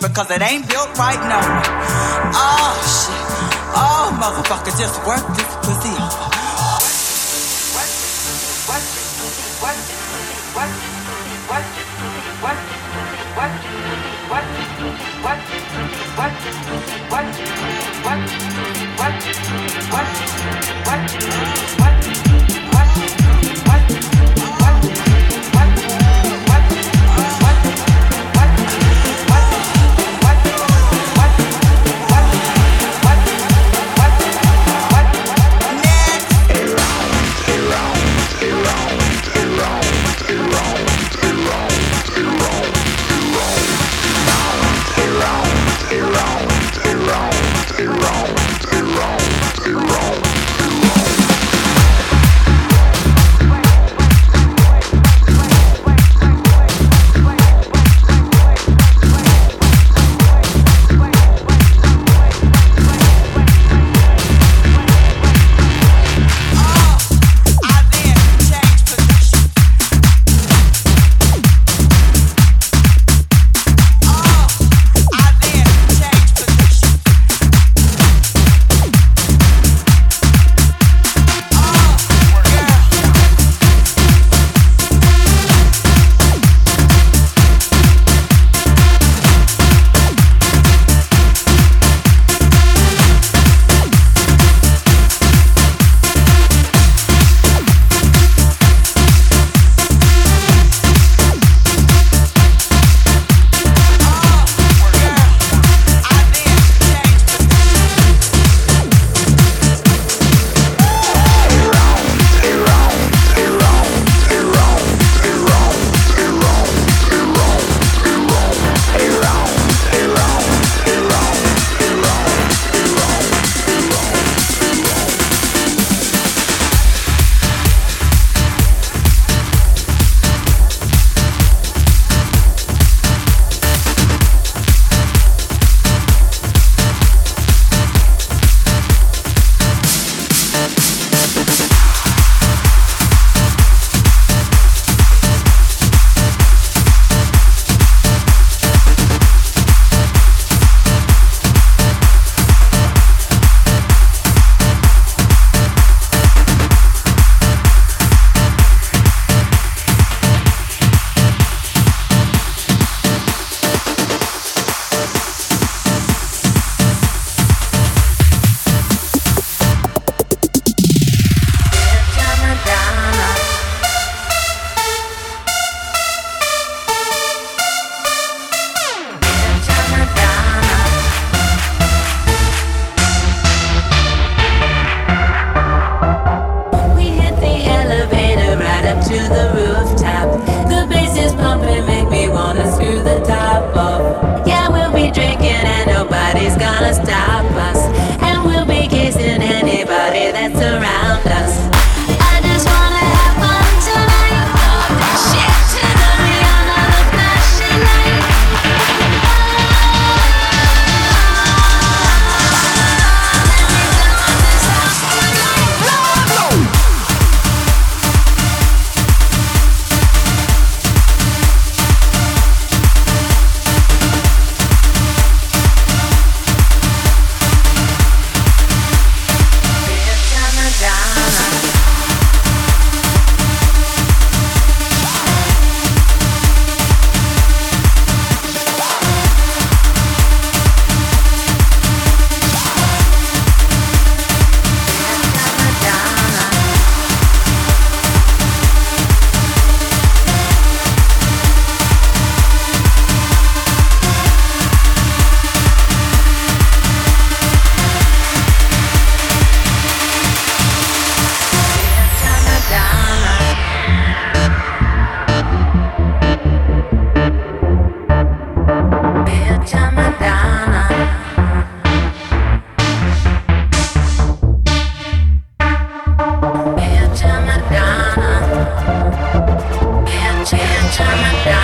newspaper, cause it ain't time I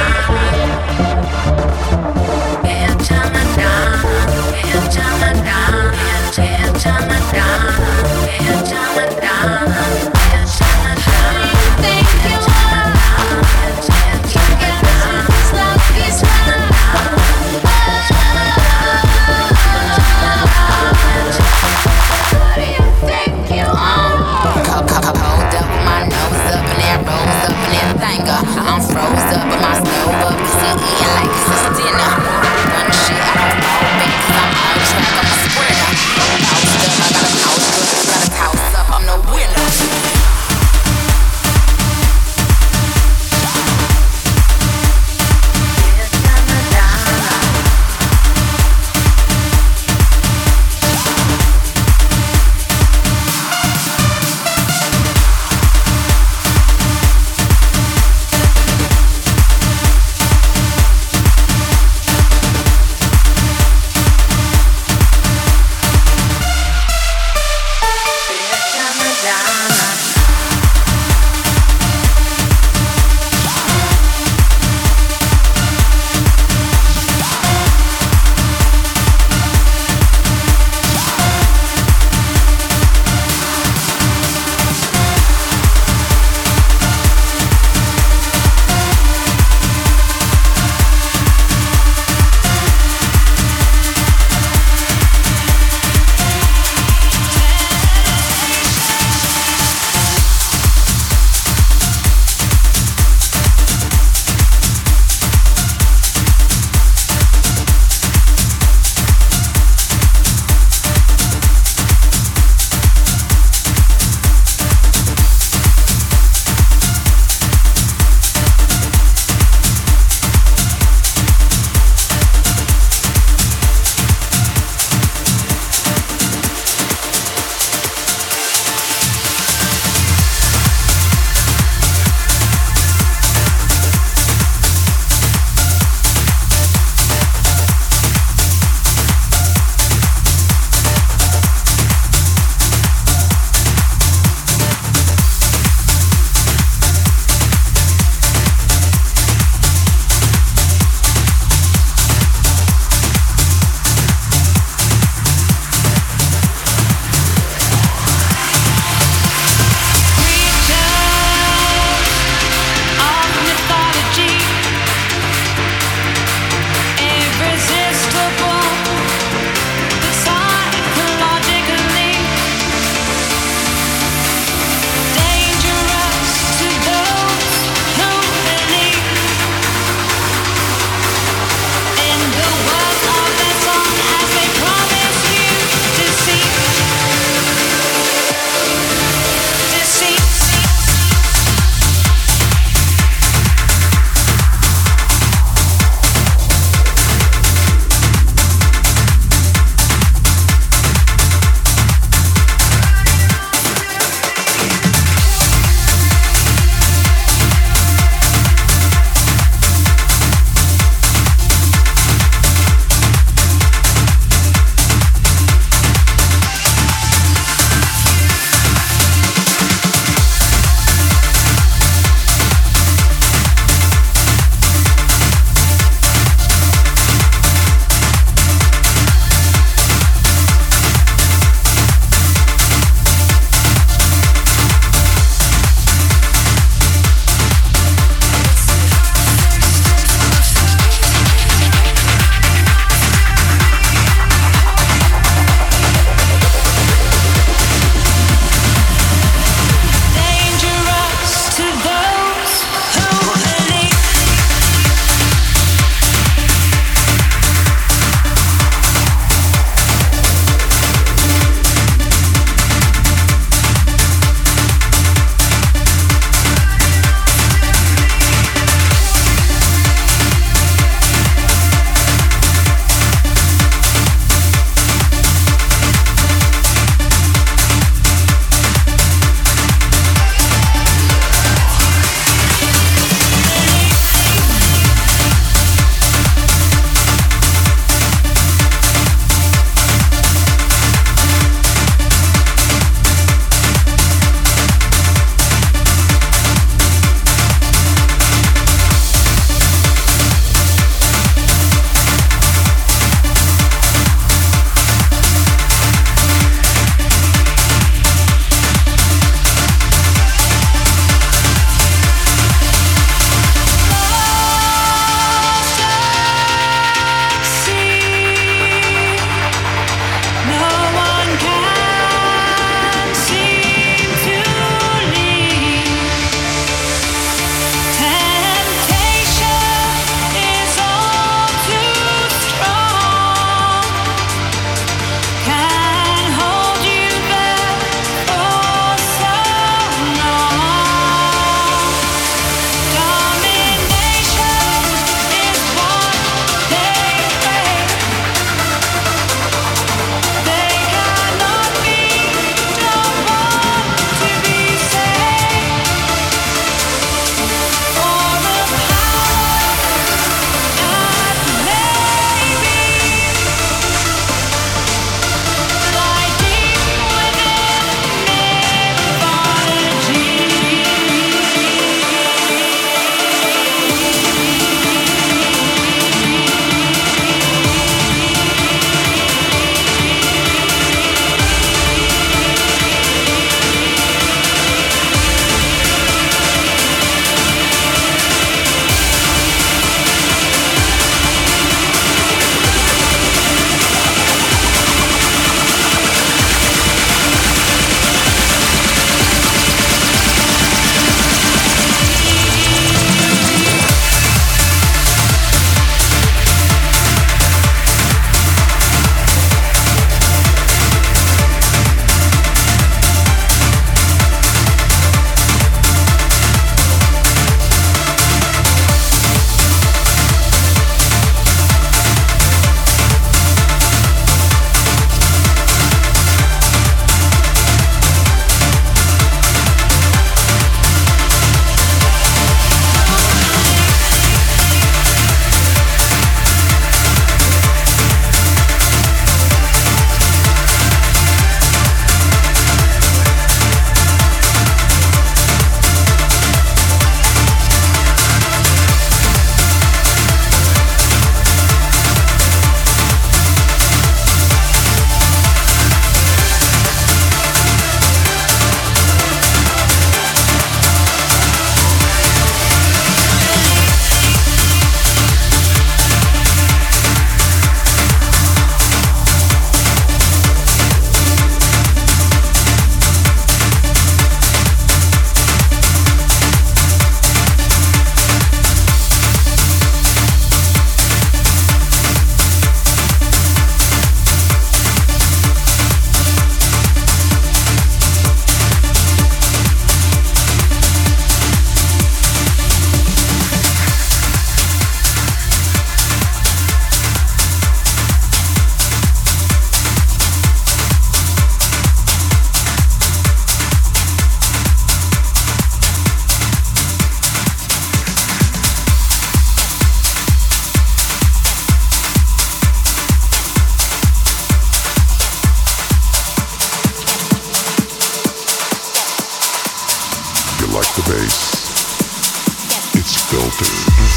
the bass. It's filtered.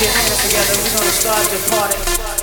Your hands together. We're gonna start the party.